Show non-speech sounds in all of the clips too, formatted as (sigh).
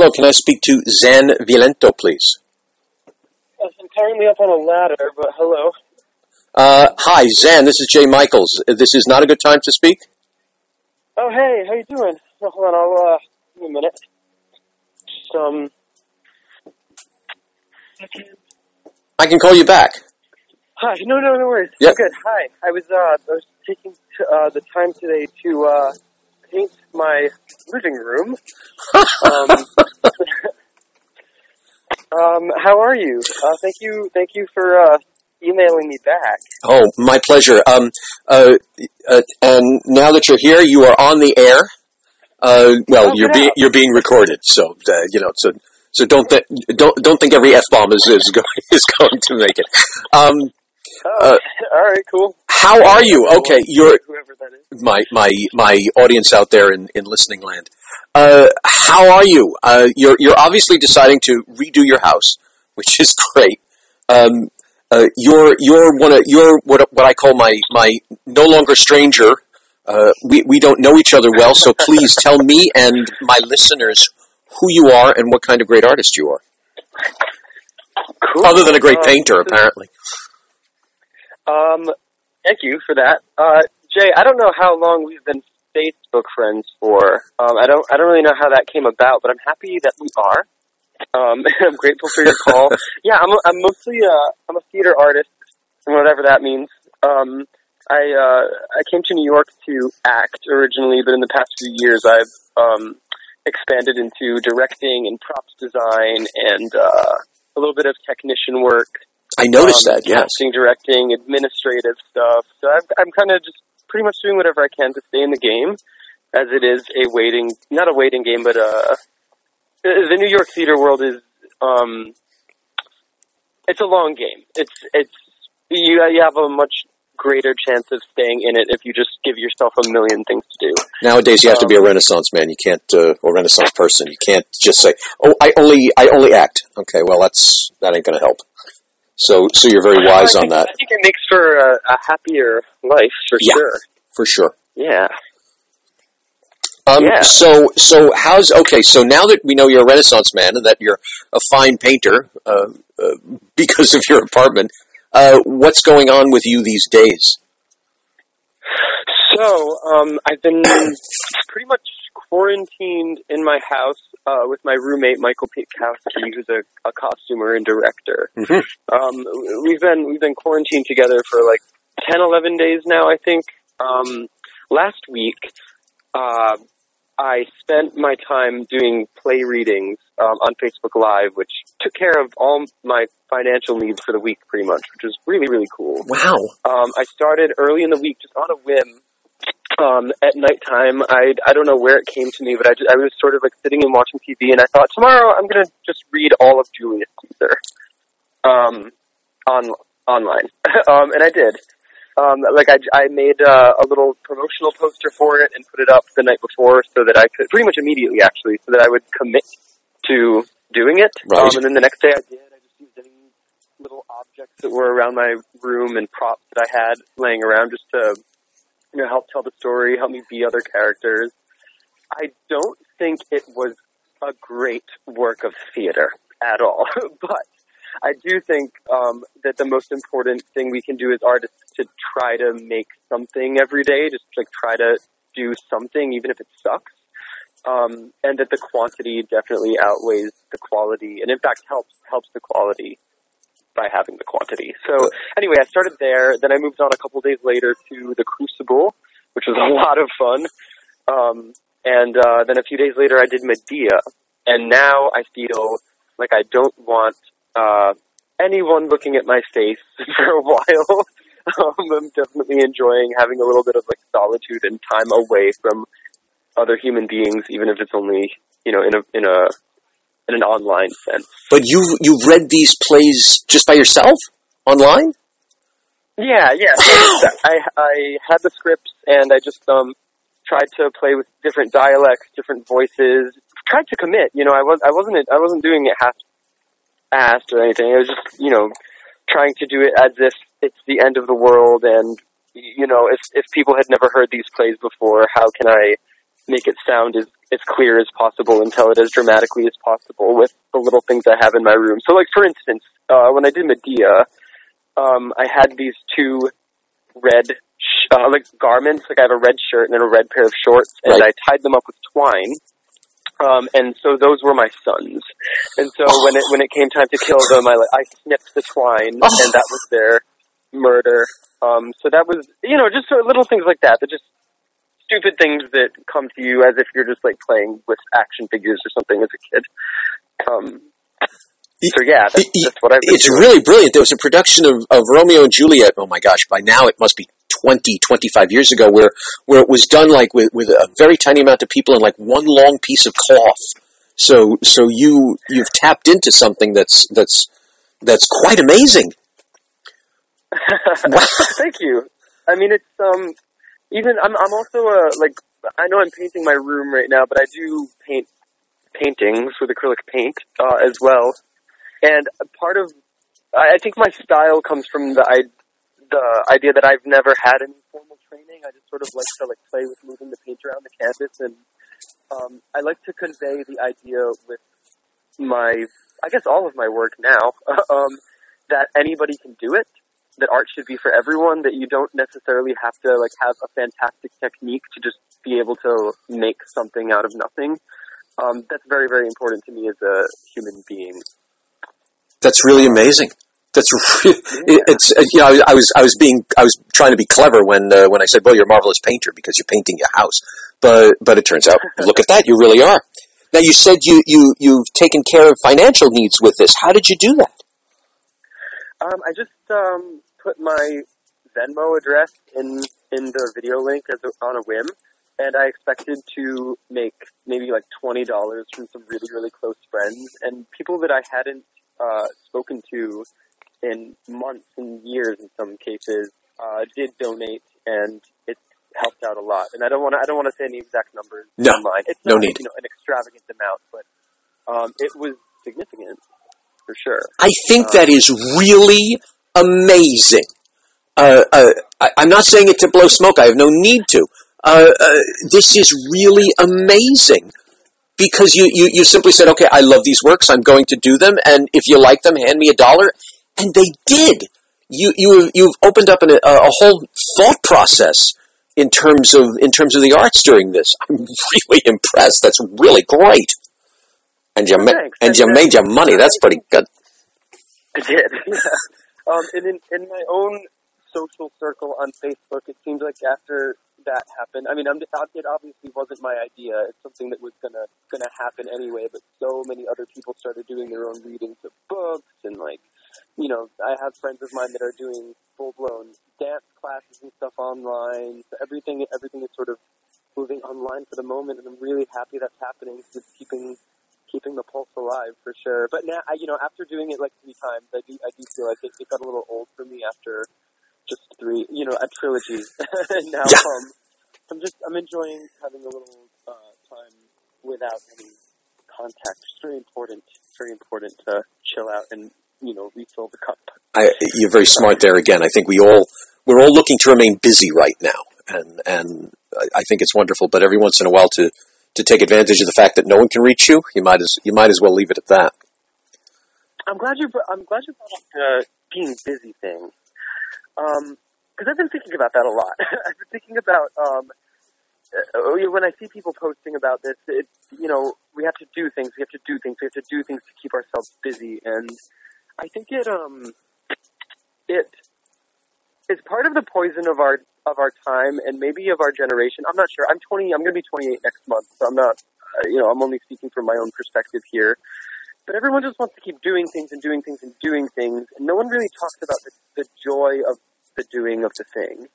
Hello, can I speak to Zan Vailento, please? Yes, I'm currently up on a ladder, but hello. Uh, hi, Zan. This is Jay Michaels. This is not a good time to speak. Oh, hey, how you doing? Oh, hold on, I'll, uh, give me a minute. Just, um... I can call you back. Hi, no, no, no worries. Yep. Good, hi. I was, uh, I was taking, t- uh, the time today to, uh, paint my living room. (laughs) um, um, how are you? Uh, thank you, thank you for, uh, emailing me back. Oh, my pleasure. Um, uh, uh, and now that you're here, you are on the air. Uh, well, Oh, you're being you're being recorded, so uh, you know. So so don't th- don't don't think every f bomb is is going (laughs) is going to make it. Um, Oh, (laughs) Uh, alright, cool. how are you? Okay, you're Whoever that is. my my my audience out there in, in listening land. Uh, how are you? Uh, you're you're obviously deciding to redo your house, (laughs) which is great. Um, uh, you're you're one of you're what what I call my my no longer stranger. Uh, we we don't know each other well, so please (laughs) tell me and my listeners who you are and what kind of great artist you are. Cool. Other than a great painter, apparently. Um, thank you for that. Uh, Jay, I don't know how long we've been Facebook friends for. Um, I don't, I don't really know how that came about, but I'm happy that we are. Um, (laughs) I'm grateful for your call. (laughs) yeah, I'm, a, I'm mostly a, I'm a theater artist, and whatever that means. Um, I, uh, I came to New York to act originally, but in the past few years, I've, um, expanded into directing and props design and, uh, a little bit of technician work I noticed um, that. Yes. casting, directing, administrative stuff. So I'm, I'm kind of just pretty much doing whatever I can to stay in the game, as it is a waiting, not a waiting game, but uh, the New York theater world is, um, it's a long game. It's it's you you have a much greater chance of staying in it if you just give yourself a million things to do. Nowadays, you have to be a Renaissance man. You can't, uh, or Renaissance person. You can't just say, "Oh, I only, I only act." Okay, well, that's that ain't going to help. So, so you're very wise I on that, I think it makes for a, a happier life for Yeah. sure. for sure. Yeah. Um, Yeah. So, so how's okay? So now that we know you're a Renaissance man and that you're a fine painter uh, uh, (laughs) because of your apartment, uh, what's going on with you these days? So, um, I've been (coughs) pretty much quarantined in my house uh, with my roommate Michael Pitkowski, who's a, a costumer and director. Mhm. Um, we've been we've been quarantined together for like 10, 11 days now, I think. Um, last week, uh, I spent my time doing play readings um, on Facebook Live, which took care of all my financial needs for the week, pretty much, which was really really cool. Wow. Um, I started early in the week, just on a whim. Um, at nighttime, I I don't know where it came to me, but I just, I was sort of like sitting and watching TV, and I thought tomorrow I'm gonna just read all of Julius Caesar, um, on online, (laughs) um, and I did. Um, like I, I made uh, a little promotional poster for it and put it up the night before, so that I could pretty much immediately, actually, so that I would commit to doing it. Right. Um, and then the next day I did. I just used any little objects that were around my room and props that I had laying around just to, you know, help tell the story, help me be other characters. I don't think it was a great work of theater at all, (laughs) but I do think um, that the most important thing we can do as artists to try to make something every day, just like try to do something, even if it sucks. Um, and that the quantity definitely outweighs the quality, and in fact helps helps the quality by having the quantity. So anyway, I started there. Then I moved on a couple days later to the Crucible, which was (laughs) a lot of fun. Um, and uh, then a few days later, I did Medea. And now I feel like I don't want uh, anyone looking at my face (laughs) for a while. (laughs) um, I'm definitely enjoying having a little bit of like solitude and time away from other human beings, even if it's only you know in a in a in an online sense. But you you've read these plays just by yourself online? Yeah, yeah. (sighs) I I had the scripts and I just um tried to play with different dialects, different voices. Tried to commit. You know, I was I wasn't I wasn't doing it half assed or anything. I was just you know trying to do it as if it's the end of the world and you know if if people had never heard these plays before, how can I make it sound as as clear as possible and tell it as dramatically as possible with the little things I have in my room. So, like for instance, uh, when I did Medea, um, I had these two red sh- uh, like garments. Like I have a red shirt and then a red pair of shorts, and Right. I tied them up with twine. Um, and so those were my sons. And so when it when it came time to kill them, I like I snipped the twine, Oh. and that was their murder. Um, so that was you know just sort of little things like that that just stupid things that come to you as if you're just like playing with action figures or something as a kid. Um, so yeah, that's, that's what I've It's doing. really brilliant. There was a production of, of Romeo and Juliet. Oh my gosh! By now it must be 20, 25 years ago, where where it was done like with with a very tiny amount of people and like one long piece of cloth. So so you you've tapped into something that's that's that's quite amazing. (laughs) Thank you. I mean, it's um, even I'm I'm also a like I know I'm painting my room right now, but I do paint paintings with acrylic paint uh, as well. And part of I, I think my style comes from the I, the idea that I've never had any formal training. I just sort of like to like play with moving the paint around the canvas, and um, I like to convey the idea with my I guess all of my work now (laughs) um, that anybody can do it that art should be for everyone, that you don't necessarily have to like have a fantastic technique to just be able to make something out of nothing. Um, that's very, very important to me as a human being. That's really amazing. That's (laughs) re- it, it's uh, you know I, I was I was being I was trying to be clever when uh, when I said well you're a marvelous painter because you're painting your house but but it turns out (laughs) look at that you really are now you said you you you've taken care of financial needs with this how did you do that Um, I just um, put my Venmo address in in the video link as a, on a whim, and I expected to make maybe like twenty dollars from some really, really close friends and people that I hadn't uh, spoken to in months and years in some cases uh, did donate, and it helped out a lot. And I don't want to I don't want to say any exact numbers No, online. It's no not need. you know an extravagant amount, but um, it was significant sure. I think that is really amazing. Uh, uh, I, I'm not saying it to blow smoke. I have no need to. Uh, uh, this is really amazing because you, you, you simply said, okay, I love these works. I'm going to do them. And if you like them, hand me a dollar. And they did. You, you, you've opened up an, a, a whole thought process in terms of, in terms of the arts during this. I'm (laughs) really impressed. That's really great. And you, ma- and you made your money. That's pretty good. I did. (laughs) Um, and in, in my own social circle on Facebook, it seemed like after that happened, I mean, I'm, it obviously wasn't my idea. It's something that was gonna gonna happen anyway. But so many other people started doing their own readings of books, and like, you know, I have friends of mine that are doing full blown dance classes and stuff online. So everything everything is sort of moving online for the moment, and I'm really happy that's happening. 'cause It's keeping keeping the pulse alive for sure. But now, I, you know, after doing it like three times, I do, I do feel like it, it got a little old for me after just three, you know, a trilogy. and (laughs) now, Yeah. um, I'm just, I'm enjoying having a little uh, time without any contact. It's very important, very important to chill out and, you know, refill the cup. I, you're very smart there again. I think we all we're all looking to remain busy right now, and and I- I think it's wonderful. But every once in a while, to to take advantage of the fact that no one can reach you, you might as you might as well leave it at that. I'm glad you. I'm glad you brought up the being busy thing, because I've been thinking about that a lot. (laughs) I've been thinking about um, uh, when I see people posting about this. It, you know, we have to do things. We have to do things. We have to do things to keep ourselves busy, and I think it um, it it's part of the poison of our of our time and maybe of our generation. I'm not sure. I'm 20. I'm going to be 28 next month, so I'm not. Uh, you know, I'm only speaking from my own perspective here but everyone just wants to keep doing things and doing things and doing things, and no one really talks about the, the joy of the doing of the thing.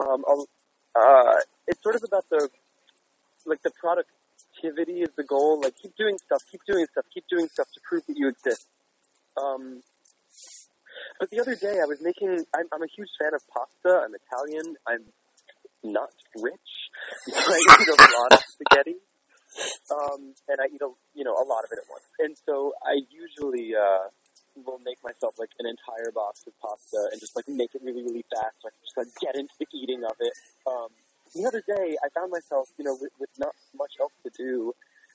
Um, uh, it's sort of about the like the productivity is the goal. Like keep doing stuff, keep doing stuff, keep doing stuff to prove that you exist. Um, but the other day I was making. I'm, I'm a huge fan of pasta. I'm Italian. I'm not rich, (laughs) I eat a lot of spaghetti um, and I eat a you know a lot of it at once. And so I usually uh, will make myself like an entire box of pasta and just like make it really really fast, so I can just like get into the eating of it. Um, the other day I found myself, you know, with, with not much else to do,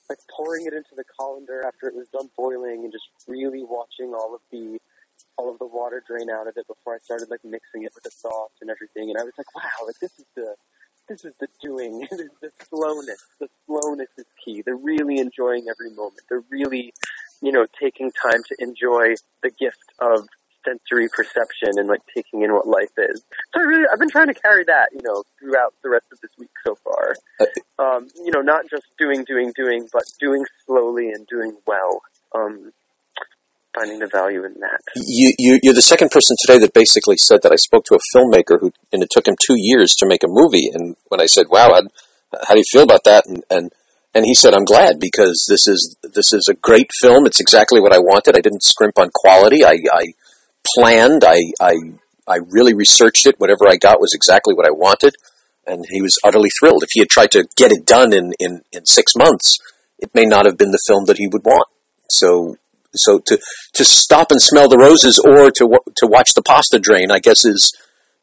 like pouring it into the colander after it was done boiling and just really watching all of the all of the water drain out of it before I started like mixing it with the sauce and everything. And I was like, wow, like this is the this is the doing, (laughs) the slowness. The slowness is key. They're really enjoying every moment. They're really, you know, taking time to enjoy the gift of sensory perception and like taking in what life is. So I really, I've been trying to carry that, you know, throughout the rest of this week so far. Um, you know, not just doing, doing, doing, but doing slowly and doing well. Um, finding the value in that. You, you, you're the second person today that basically said that I spoke to a filmmaker who, and it took him two years to make a movie. And when I said, "Wow, how, how do you feel about that?" and and and he said, "I'm glad because this is this is a great film. It's exactly what I wanted. I didn't scrimp on quality. I, I planned. I, I I really researched it. Whatever I got was exactly what I wanted." And he was utterly thrilled. If he had tried to get it done in, in, in six months, it may not have been the film that he would want. So so to to stop and smell the roses or to to watch the pasta drain, I guess is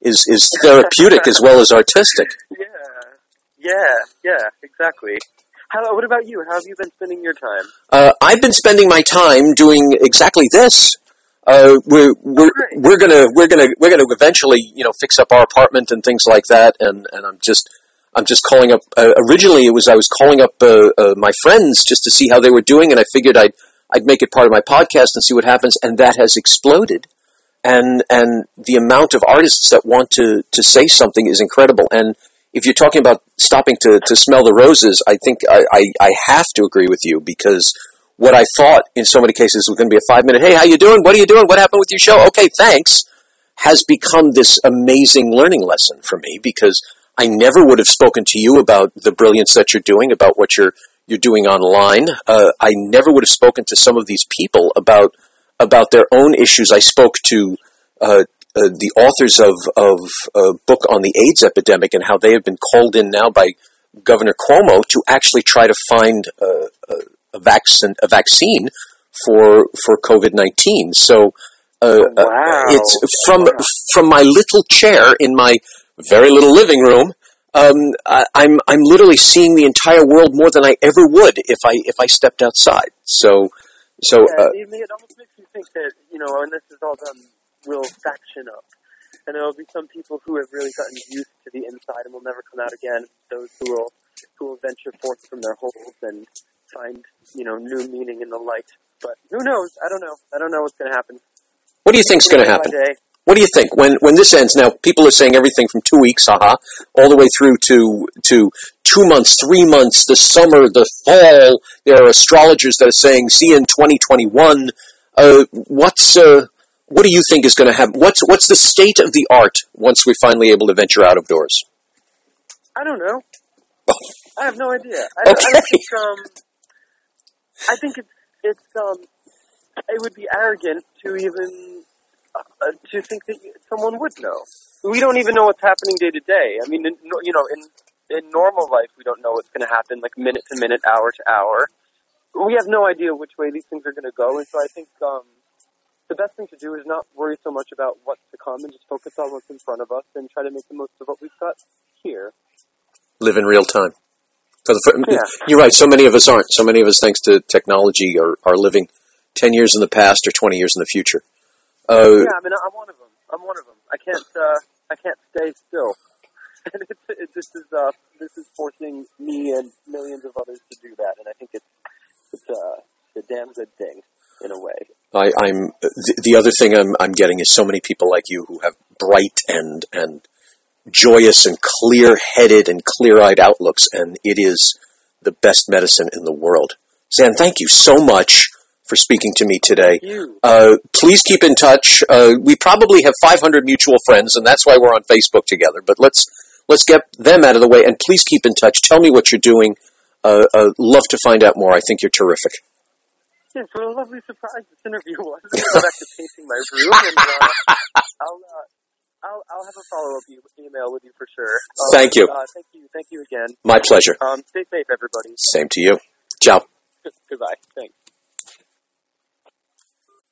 is is therapeutic as well as artistic. Yeah, yeah, yeah, exactly. How, what about you? How have you been spending your time? Uh, I've been spending my time doing exactly this. Uh, we're we're we're gonna we're gonna we're gonna eventually you know fix up our apartment and things like that, and and I'm just I'm just calling up. Uh, originally, it was I was calling up uh, uh, my friends just to see how they were doing, and I figured I'd I'd make it part of my podcast and see what happens, and that has exploded. And and the amount of artists that want to to say something is incredible. And if you're talking about stopping to, to smell the roses, I think I, I, I have to agree with you because what I thought in so many cases was going to be a five minute, hey, how you doing? What are you doing? What happened with your show? Okay, thanks, has become this amazing learning lesson for me because I never would have spoken to you about the brilliance that you're doing, about what you're you're doing online. Uh, I never would have spoken to some of these people about about their own issues. I spoke to uh, uh, the authors of of a book on the AIDS epidemic and how they have been called in now by Governor Cuomo to actually try to find a, a, a vaccine a vaccine for for COVID nineteen. So. Uh, Oh, wow. it's from from my little chair in my very little living room um, I, I'm I'm literally seeing the entire world more than I ever would if I if I stepped outside. So so Yeah, uh, it, almost makes you think that, you know, when this is all done, we'll faction up. And there'll be some people who have really gotten used to the inside and will never come out again. Those who will, who will venture forth from their holes and find, you know, new meaning in the light. But who knows? I don't know. I don't know what's going to happen. what do you think's going to happen? day. What do you think when when this ends? Now people are saying everything from two weeks, haha, all the way through to to two months, three months, the summer, the fall. There are astrologers that are saying, "See in 2021." Uh, what's uh, what do you think is going to happen? What's what's the state of the art once we're finally able to venture out of doors? I don't know. (laughs) I have no idea. I, I Okay. think um, I think it's it's um, it would be arrogant to even uh, to think that someone would know. We don't even know what's happening day to day. I mean, in, you know, in in normal life, we don't know what's going to happen, like minute to minute, hour to hour. We have no idea which way these things are going to go, and so I think um, the best thing to do is not worry so much about what's to come and just focus on what's in front of us and try to make the most of what we've got here. live in real time. For the, Yeah. You're right. So many of us aren't. So many of us, thanks to technology, are, are living ten years in the past or twenty years in the future. Uh, Yeah, I mean, I'm one of them. I'm one of them. I can't. Uh, I can't stay still. (laughs) And it's, it, this is uh, this is forcing me and millions of others to do that, and I think it's it's uh, a damn good thing in a way. I, I'm the, the other thing I'm, I'm getting is so many people like you who have bright and and joyous and clear-headed and clear-eyed outlooks, and it is the best medicine in the world. Zan, thank you so much for speaking to me today. Uh, please keep in touch. Uh, we probably have 500 mutual friends, and that's why we're on Facebook together. But let's let's get them out of the way, and please keep in touch. Tell me what you're doing. Uh, uh, love to find out more. I think you're terrific. Yes, what a lovely surprise this interview was. (laughs) I'll go back to painting my room, and uh, I'll, uh, I'll I'll have a follow up email with you for sure. Um, Thank you. Uh, thank you. Thank you again. My pleasure. Um, stay safe, everybody. Same to you. Ciao. (laughs) Goodbye. Thanks.